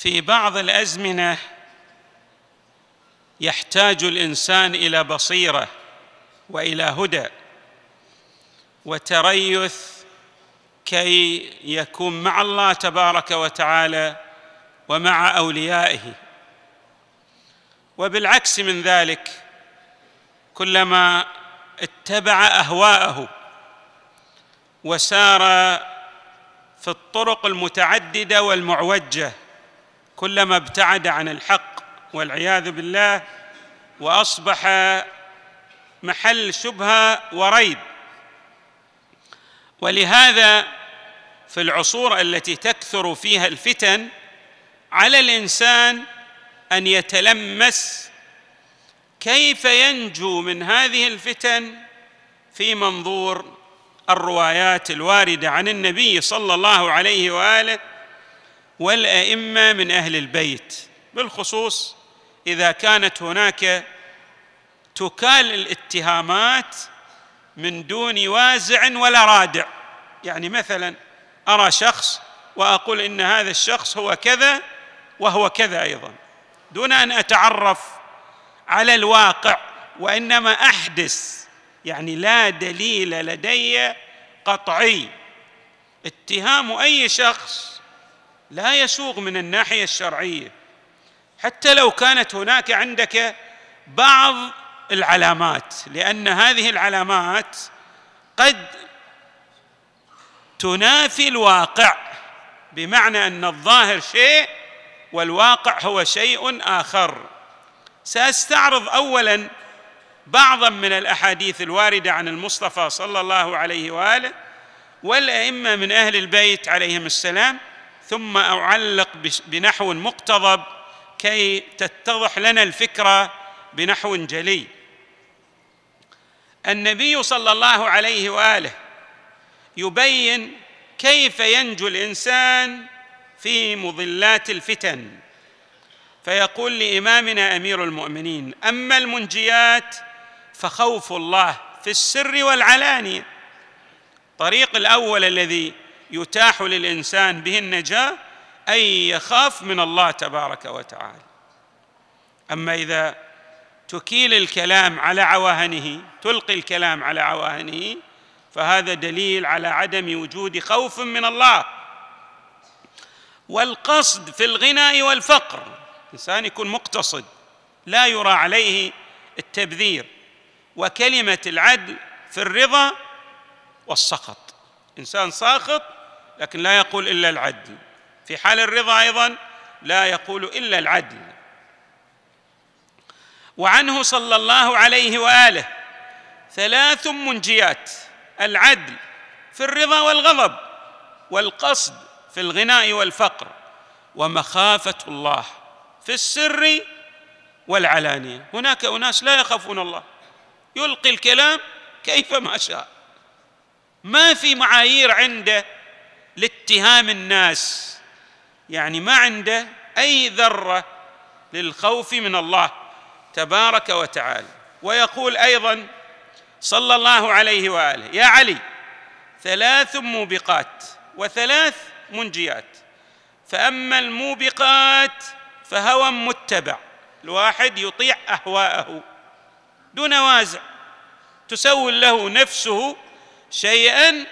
في بعض الأزمنة يحتاج الإنسان إلى بصيرة وإلى هدى وتريث كي يكون مع الله تبارك وتعالى ومع أوليائه. وبالعكس من ذلك كلما اتبع أهواءه وسار في الطرق المتعددة والمعوجة كلما ابتعد عن الحق والعياذ بالله وأصبح محل شبهة وريب. ولهذا في العصور التي تكثر فيها الفتن على الإنسان أن يتلمس كيف ينجو من هذه الفتن في منظور الروايات الواردة عن النبي صلى الله عليه وآله والأئمة من أهل البيت. بالخصوص إذا كانت هناك تكال الاتهامات من دون وازع ولا رادع. يعني مثلا أرى شخص وأقول إن هذا الشخص هو كذا وهو كذا أيضا. دون أن أتعرف على الواقع وإنما أحدث يعني لا دليل لدي قطعي. اتهام أي شخص لا يسوغ من الناحية الشرعية. حتى لو كانت هناك عندك بعض العلامات لأن هذه العلامات قد تنافي الواقع بمعنى أن الظاهر شيء والواقع هو شيء آخر. سأستعرض اولا بعضا من الأحاديث الواردة عن المصطفى صلى الله عليه وآله والأئمة من أهل البيت عليهم السلام ثم أعلق بنحو مقتضب كي تتضح لنا الفكرة بنحو جلي. النبي صلى الله عليه وآله يبين كيف ينجو الإنسان في مضلات الفتن. فيقول لإمامنا أمير المؤمنين أما المنجيات فخوف الله في السر والعلانية. الطريق الأول الذي يتاح للإنسان به النجاة أن يخاف من الله تبارك وتعالى. أما إذا تكيل الكلام على عواهنه تلقي الكلام على عواهنه فهذا دليل على عدم وجود خوف من الله. والقصد في الغنى والفقر الانسان يكون مقتصد لا يرى عليه التبذير. وكلمة العدل في الرضا والسخط إنسان ساخط لكن لا يقول إلا العدل. في حال الرضا أيضا لا يقول إلا العدل. وعنه صلى الله عليه وآله ثلاث منجيات العدل في الرضا والغضب والقصد في الغناء والفقر ومخافة الله في السر والعلانية. هناك أناس لا يخافون الله. يلقي الكلام كيفما شاء. ما في معايير عنده لاتهام الناس. يعني ما عنده أي ذرة للخوف من الله تبارك وتعالى. ويقول أيضا صلى الله عليه وآله يا علي ثلاث موبقات وثلاث منجيات فأما الموبقات فهوى متبع الواحد يطيع أهواءه دون وازع تسول له نفسه شيئا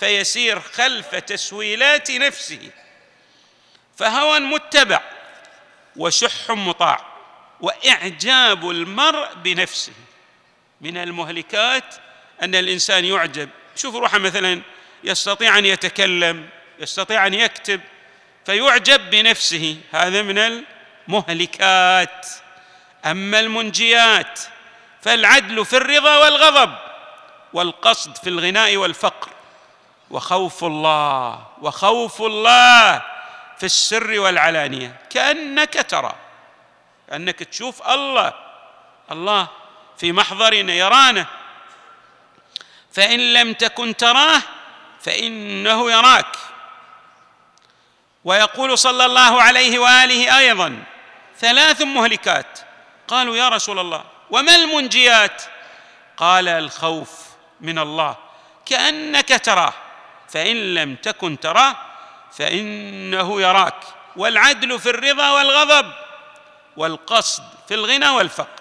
فيسير خلف تسويلات نفسه فهوى متبع وشح مطاع وإعجاب المرء بنفسه. من المهلكات أن الإنسان يعجب. شوف روحه مثلا يستطيع أن يتكلم يستطيع أن يكتب فيعجب بنفسه. هذا من المهلكات. أما المنجيات فالعدل في الرضا والغضب والقصد في الغناء والفقر. وخوف الله وخوف الله في السر والعلانية. كأنك ترى كأنك تشوف الله الله في محضرنا يرانا فإن لم تكن تراه فإنه يراك. ويقول صلى الله عليه وآله أيضا ثلاث مهلكات قالوا يا رسول الله وما المنجيات؟ قال الخوف من الله كأنك تراه. فإن لم تكن تراه فإنه يراك. والعدل في الرضا والغضب والقصد في الغنى والفقر.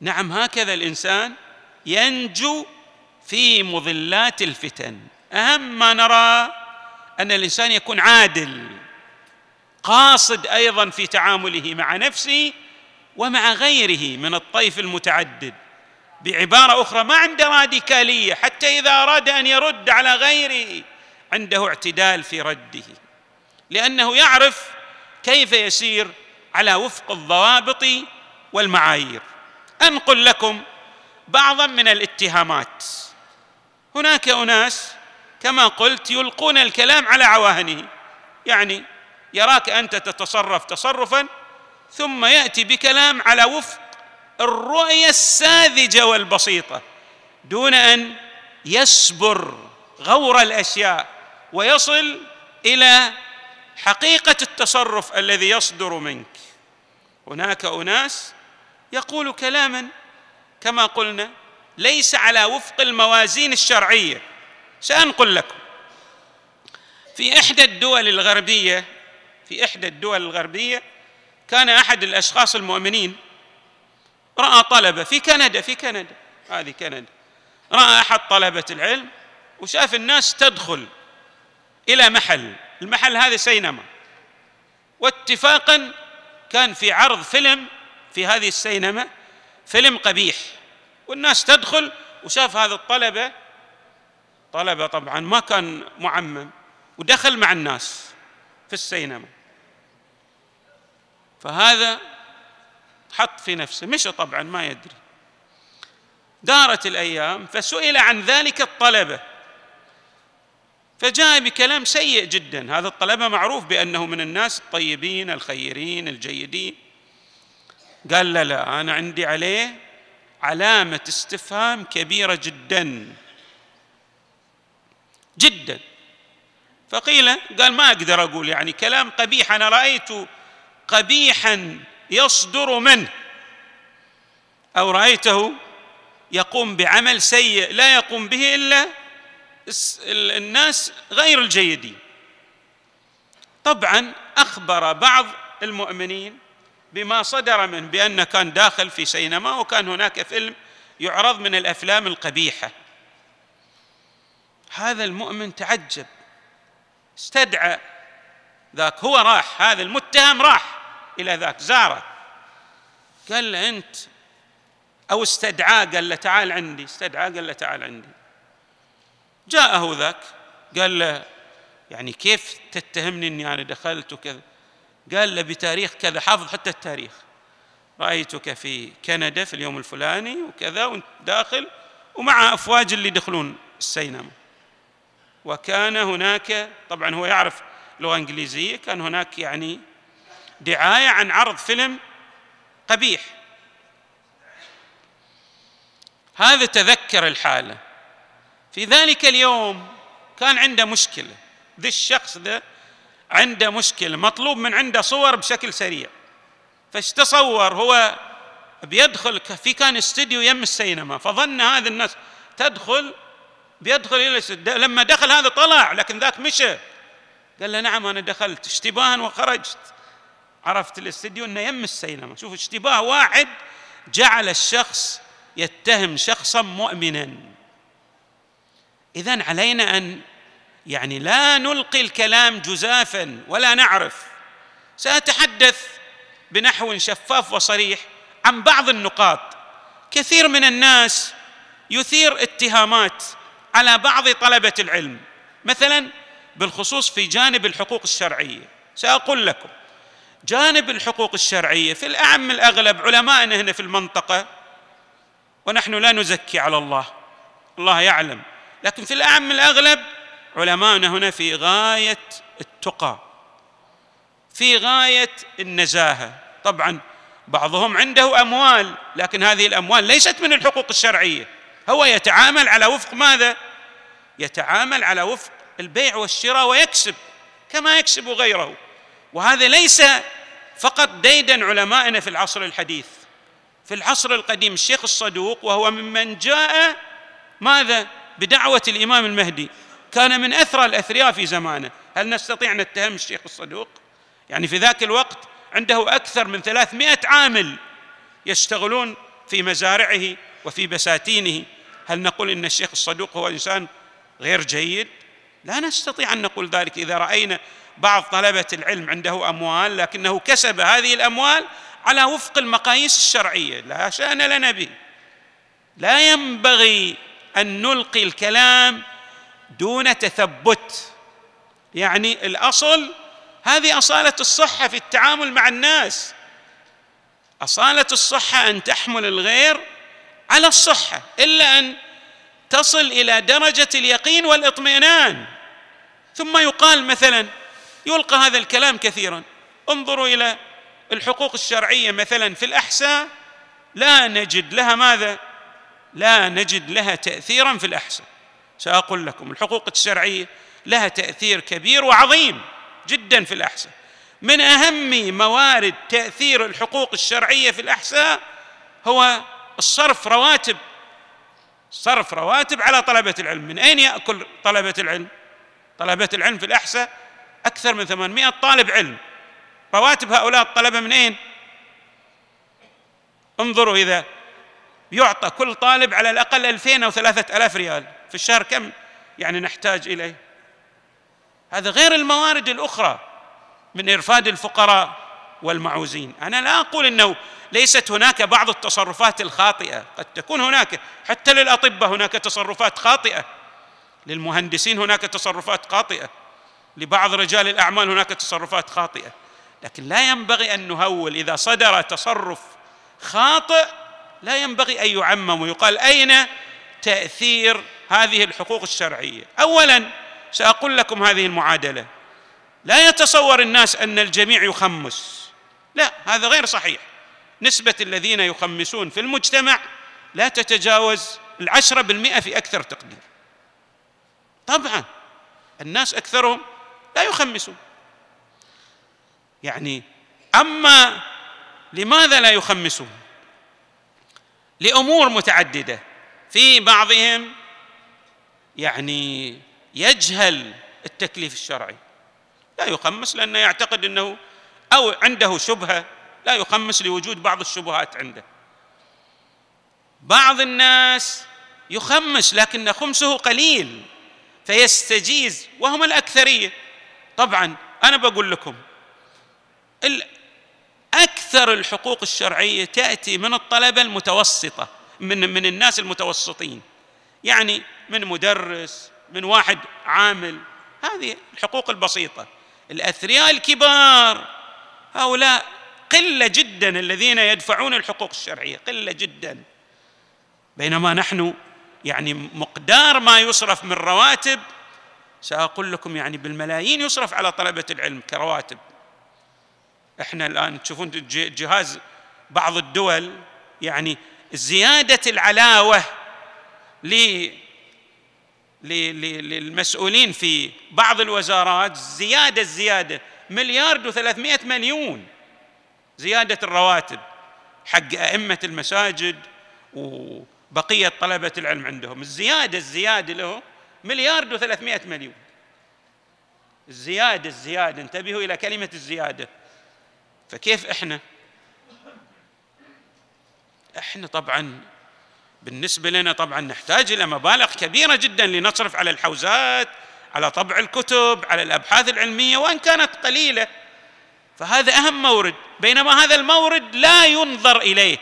نعم هكذا الإنسان ينجو في مظلات الفتن. أهم ما نرى أن الإنسان يكون عادل قاصد أيضا في تعامله مع نفسه ومع غيره من الطيف المتعدد. بعبارة أخرى ما عنده راديكالية حتى إذا أراد أن يرد على غيره عنده اعتدال في رده. لأنه يعرف كيف يسير على وفق الضوابط والمعايير. أنقل لكم بعضا من الاتهامات. هناك أناس كما قلت يلقون الكلام على عواهنه. يعني يراك أنت تتصرف تصرفا ثم يأتي بكلام على وفق الرؤية الساذجة والبسيطة دون أن يسبر غور الأشياء ويصل إلى حقيقة التصرف الذي يصدر منك. هناك أناس يقول كلاما كما قلنا ليس على وفق الموازين الشرعية. سأنقل لكم. في إحدى الدول الغربية في إحدى الدول الغربية كان أحد الأشخاص المؤمنين رأى طلبة في كندا في كندا هذه كندا. رأى أحد طلبة العلم وشاف الناس تدخل إلى محل المحل هذا سينما. واتفاقا كان في عرض فيلم في هذه السينما فيلم قبيح. والناس تدخل وشاف هذا الطلبة طلبة طبعا ما كان معمم ودخل مع الناس في السينما. فهذا حط في نفسه مشى طبعا ما يدري. دارت الأيام فسئل عن ذلك الطلبة. فجاء بكلام سيء جدا. هذا الطلبة معروف بأنه من الناس الطيبين الخيرين الجيدين. قال لا لا أنا عندي عليه علامة استفهام كبيرة جدا. جدا. فقيل قال ما أقدر أقول يعني كلام قبيح أنا رأيت قبيحا يصدر منه. أو رأيته يقوم بعمل سيء لا يقوم به إلا الناس غير الجيدين. طبعا أخبر بعض المؤمنين بما صدر منه بأن كان داخل في سينما وكان هناك فيلم يعرض من الأفلام القبيحة. هذا المؤمن تعجب استدعى ذاك هو راح هذا المتهم راح. إلى ذاك. زارة. قال له أنت أو استدعاه قال له تعال عندي استدعاه قال له تعال عندي. جاءه ذاك قال له يعني كيف تتهمني إني أنا دخلت وكذا؟ قال له بتاريخ كذا حافظ حتى التاريخ. رأيتك في كندا في اليوم الفلاني وكذا وأنت داخل ومع أفواج اللي يدخلون السينما. وكان هناك طبعا هو يعرف لغة إنجليزية كان هناك يعني دعاية عن عرض فيلم قبيح. هذا تذكر الحالة. في ذلك اليوم كان عنده مشكلة. ذا الشخص ذا عنده مشكلة مطلوب من عنده صور بشكل سريع. فايش تصور هو بيدخل في كان استديو يم السينما فظن هذا الناس تدخل بيدخل إلى لما دخل هذا طلع لكن ذاك مشى. قال له نعم أنا دخلت اشتباها وخرجت. عرفت الاستديو إنه يم السينما. شوف اشتباه واحد جعل الشخص يتهم شخصا مؤمنا. اذا علينا أن يعني لا نلقي الكلام جزافا ولا نعرف. سأتحدث بنحو شفاف وصريح عن بعض النقاط. كثير من الناس يثير اتهامات على بعض طلبة العلم. مثلا بالخصوص في جانب الحقوق الشرعية. سأقول لكم جانب الحقوق الشرعية في الأعم الأغلب علمائنا هنا في المنطقة ونحن لا نزكي على الله الله يعلم. لكن في الأعم الأغلب علماؤنا هنا في غاية التقى في غاية النزاهة. طبعا بعضهم عنده أموال لكن هذه الأموال ليست من الحقوق الشرعية. هو يتعامل على وفق ماذا؟ يتعامل على وفق البيع والشراء ويكسب كما يكسب غيره. وهذا ليس فقط ديدا علمائنا في العصر الحديث. في العصر القديم الشيخ الصدوق وهو ممن جاء ماذا؟ بدعوة الإمام المهدي. كان من اثرى الأثرياء في زمانه. هل نستطيع أن نتهم الشيخ الصدوق؟ يعني في ذاك الوقت عنده أكثر من ثلاثمائة عامل يشتغلون في مزارعه وفي بساتينه. هل نقول إن الشيخ الصدوق هو إنسان غير جيد؟ لا نستطيع أن نقول ذلك. إذا رأينا بعض طلبة العلم عنده أموال لكنه كسب هذه الأموال على وفق المقاييس الشرعية. لا شأن لنا به. لا ينبغي أن نلقي الكلام دون تثبت. يعني الأصل هذه أصالة الصحة في التعامل مع الناس. أصالة الصحة أن تحمل الغير على الصحة إلا أن تصل إلى درجة اليقين والإطمئنان. ثم يقال مثلا يلقى هذا الكلام كثيرا. انظروا إلى الحقوق الشرعية مثلا في الأحساء. لا نجد لها ماذا؟ لا نجد لها تاثيرا في الأحساء. سأقول لكم الحقوق الشرعية لها تأثير كبير وعظيم جدا في الأحساء. من أهم موارد تأثير الحقوق الشرعية في الأحساء هو الصرف رواتب. صرف رواتب على طلبة العلم. من أين يأكل طلبة العلم؟ طلبة العلم في الأحساء أكثر من 800 طالب علم. رواتب هؤلاء الطلبة من أين؟ انظروا إذا يعطى كل طالب على الأقل 2000 أو 3000 ريال. في الشهر كم يعني نحتاج إليه؟ هذا غير الموارد الأخرى من إرفاد الفقراء والمعوزين. أنا لا أقول إنه ليست هناك بعض التصرفات الخاطئة. قد تكون هناك. حتى للأطباء هناك تصرفات خاطئة. للمهندسين هناك تصرفات خاطئة. لبعض رجال الأعمال هناك تصرفات خاطئة. لكن لا ينبغي أن نهول إذا صدر تصرف خاطئ لا ينبغي أن يعمم ويقال أين تأثير هذه الحقوق الشرعية؟ اولا سأقول لكم هذه المعادلة. لا يتصور الناس أن الجميع يخمس. لا هذا غير صحيح. نسبة الذين يخمسون في المجتمع لا تتجاوز العشرة بالمئة في أكثر تقدير. طبعا الناس أكثرهم لا يخمسون يعني أما لماذا لا يخمسون لأمور متعددة. في بعضهم يعني يجهل التكليف الشرعي. لا يخمس لأنه يعتقد إنه أو عنده شبهة. لا يخمس لوجود بعض الشبهات عنده. بعض الناس يخمس لكن خمسه قليل فيستجيز وهم الأكثرية. طبعا أنا بقول لكم أكثر الحقوق الشرعية تأتي من الطلبة المتوسطة من من الناس المتوسطين. يعني من مدرس من واحد عامل. هذه الحقوق البسيطة. الأثرياء الكبار هؤلاء قلة جدا الذين يدفعون الحقوق الشرعية قلة جدا. بينما نحن يعني مقدار ما يصرف من رواتب سأقول لكم يعني بالملايين يصرف على طلبة العلم كرواتب. إحنا الآن تشوفون جهاز بعض الدول يعني زيادة العلاوة للمسؤولين في بعض الوزارات زيادة الزياده مليار وثلاثمائة مليون زيادة الرواتب حق أئمة المساجد وبقية طلبة العلم عندهم. الزيادة الزيادة له مليار وثلاثمائة مليون. الزيادة الزيادة. انتبهوا إلى كلمة الزيادة. فكيف إحنا؟ إحنا طبعا بالنسبة لنا طبعا نحتاج إلى مبالغ كبيرة جدا لنصرف على الحوزات على طبع الكتب على الأبحاث العلمية وإن كانت قليلة. فهذا أهم مورد. بينما هذا المورد لا ينظر إليه.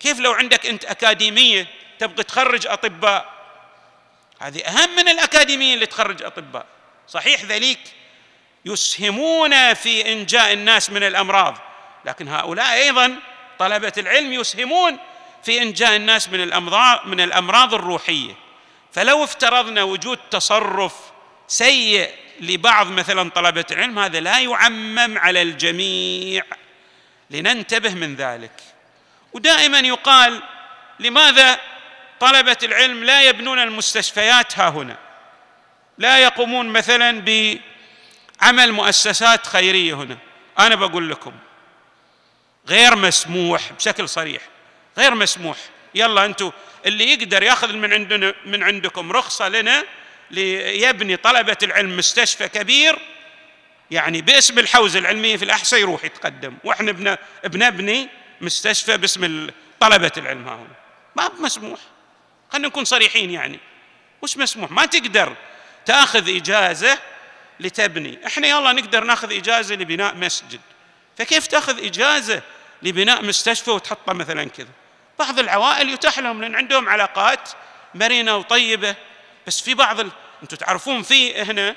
كيف لو عندك أنت أكاديمية تبغي تخرج أطباء؟ هذه أهم من الأكاديمية اللي تخرج أطباء. صحيح ذليك يسهمون في إنجاء الناس من الأمراض لكن هؤلاء أيضا طلبة العلم يسهمون في إنجاء الناس من الأمراض من الأمراض الروحية. فلو افترضنا وجود تصرف سيء لبعض مثلا طلبة العلم هذا لا يعمم على الجميع. لننتبه من ذلك. ودائما يقال لماذا طلبة العلم لا يبنون المستشفيات ها هنا. لا يقومون مثلا بعمل مؤسسات خيرية هنا. أنا بقول لكم غير مسموح بشكل صريح غير مسموح. يلا أنتم اللي يقدر يأخذ من عندنا من عندكم رخصة لنا ليبني طلبة العلم مستشفى كبير يعني باسم الحوزة العلمية في الأحساء يروح يتقدم. وإحنا بنبني مستشفى باسم طلبة العلم هؤلاء ما مسموح خلينا نكون صريحين يعني. مش مسموح؟ ما تقدر تاخذ إجازة لتبني. إحنا يلا نقدر ناخذ إجازة لبناء مسجد. فكيف تاخذ إجازة لبناء مستشفى وتحطه مثلا كذا؟ بعض العوائل يتاح لهم لأن عندهم علاقات مرنة وطيبة. بس في بعض ال... أنتم تعرفون في هنا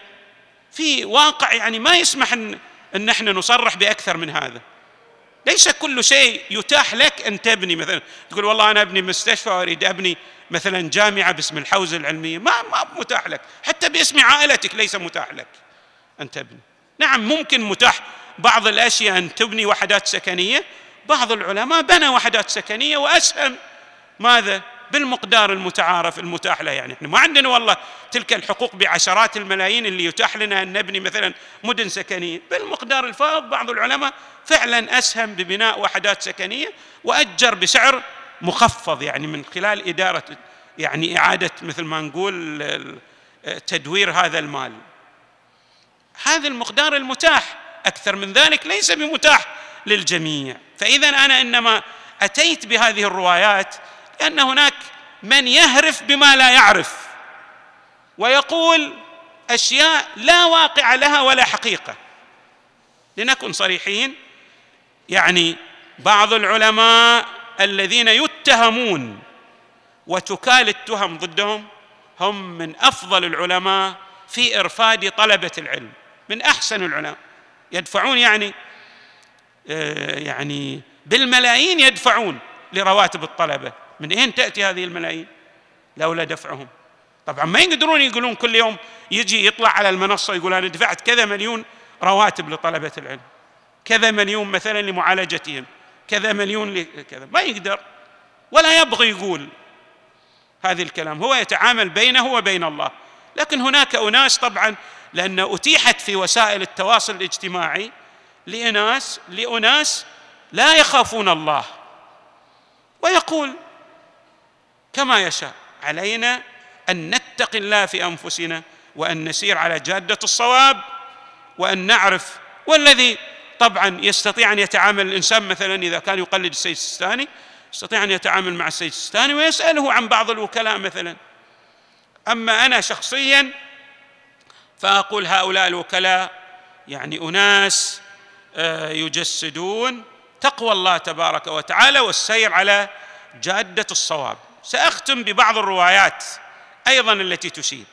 في واقع يعني ما يسمح ان إن إحنا نصرح بأكثر من هذا. ليس كل شيء يتاح لك أن تبني مثلا. تقول والله أنا أبني مستشفى واريد أبني مثلا جامعة باسم الحوزة العلمية ما ما متاح لك. حتى باسم عائلتك ليس متاح لك. ان تبني نعم ممكن متاح. بعض الأشياء أن تبني وحدات سكنية. بعض العلماء بنى وحدات سكنية وأسهم. ماذا؟ بالمقدار المتعارف المتاح له يعني. إحنا ما عندنا والله تلك الحقوق بعشرات الملايين اللي يتاح لنا أن نبني مثلا مدن سكنية. بالمقدار الفائض بعض العلماء فعلا أسهم ببناء وحدات سكنية وأجر بسعر مخفض يعني من خلال إدارة يعني إعادة مثل ما نقول تدوير هذا المال. هذا المقدار المتاح أكثر من ذلك ليس بمتاح للجميع. فإذا أنا إنما أتيت بهذه الروايات لأن هناك من يهرف بما لا يعرف ويقول أشياء لا واقع لها ولا حقيقة. لنكن صريحين يعني بعض العلماء الذين يتهمون وتكال التهم ضدهم هم من أفضل العلماء في إرفاد طلبة العلم من أحسن العلماء. يدفعون يعني آه، يعني بالملايين يدفعون لرواتب الطلبة. من أين تأتي هذه الملايين؟ لولا دفعهم. طبعا ما يقدرون يقولون كل يوم يجي يطلع على المنصة يقول أنا دفعت كذا مليون رواتب لطلبة العلم. كذا مليون مثلا لمعالجتهم. كذا مليون لكذا ما يقدر. ولا يبغي يقول هذه الكلام. هو يتعامل بينه وبين الله. لكن هناك أناس طبعا لأن أتيحت في وسائل التواصل الاجتماعي لأناس لأناس لا يخافون الله. ويقول كما يشاء علينا أن نتقي الله في أنفسنا وأن نسير على جادة الصواب وأن نعرف والذي طبعا يستطيع أن يتعامل الإنسان مثلا إذا كان يقلد السيد السيستاني يستطيع أن يتعامل مع السيد السيستاني ويسأله عن بعض الوكلاء مثلا. أما أنا شخصيا فأقول هؤلاء الوكلاء يعني أناس آه، يجسدون تقوى الله تبارك وتعالى والسير على جادة الصواب. سأختم ببعض الروايات أيضا التي تشير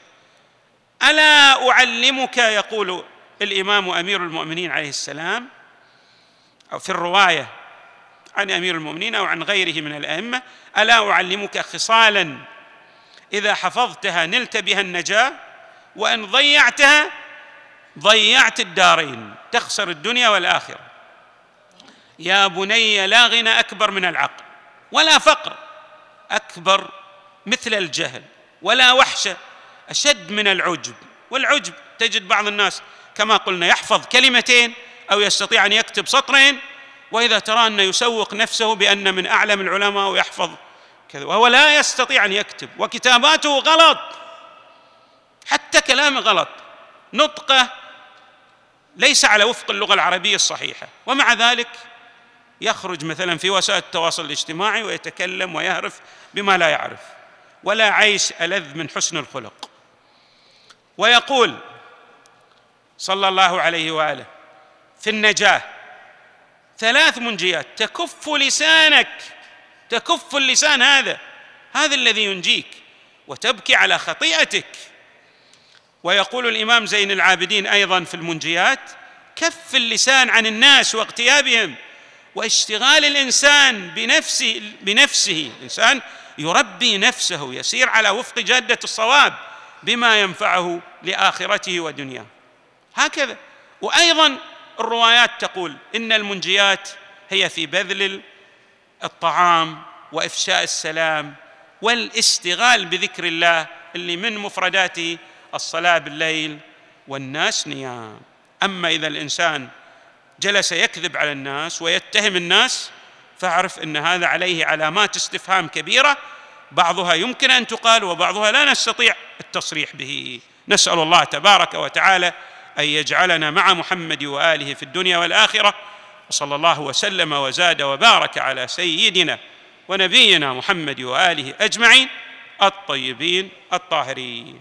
ألا أعلمك يقول الإمام أمير المؤمنين عليه السلام أو في الرواية عن أمير المؤمنين أو عن غيره من الأئمة ألا أعلمك خصالا؟ إذا حفظتها نلت بها النجاة وإن ضيعتها ضيعت الدارين تخسر الدنيا والآخرة. يا بني لا غنى أكبر من العقل ولا فقر أكبر مثل الجهل ولا وحشه أشد من العجب. والعجب تجد بعض الناس كما قلنا يحفظ كلمتين أو يستطيع أن يكتب سطرين وإذا ترى انه يسوق نفسه بأن من أعلم العلماء ويحفظ كذا. وهو لا يستطيع أن يكتب. وكتاباته غلط. حتى كلامه غلط. نطقة ليس على وفق اللغة العربية الصحيحة. ومع ذلك يخرج مثلا في وسائل التواصل الاجتماعي ويتكلم ويهرف بما لا يعرف. ولا عيش ألذ من حسن الخلق. ويقول صلى الله عليه وآله في النجاة ثلاث منجيات. تكف لسانك. تكف اللسان هذا. هذا الذي ينجيك. وتبكي على خطيئتك. ويقول الإمام زين العابدين أيضا في المنجيات كف اللسان عن الناس واغتيابهم واشتغال الإنسان بنفسه بنفسه. الانسان يربي نفسه يسير على وفق جادة الصواب بما ينفعه لآخرته ودنياه. هكذا. وأيضا الروايات تقول إن المنجيات هي في بذل الطعام وإفشاء السلام والاستغال بذكر الله اللي من مفرداته الصلاة بالليل والناس نيام. أما إذا الإنسان جلس يكذب على الناس ويتهم الناس فاعرف إن هذا عليه علامات استفهام كبيرة بعضها يمكن أن تقال وبعضها لا نستطيع التصريح به. نسأل الله تبارك وتعالى أن يجعلنا مع محمد وآله في الدنيا والآخرة وصلى الله وسلم وزاد وبارك على سيدنا ونبينا محمد وآله أجمعين الطيبين الطاهرين.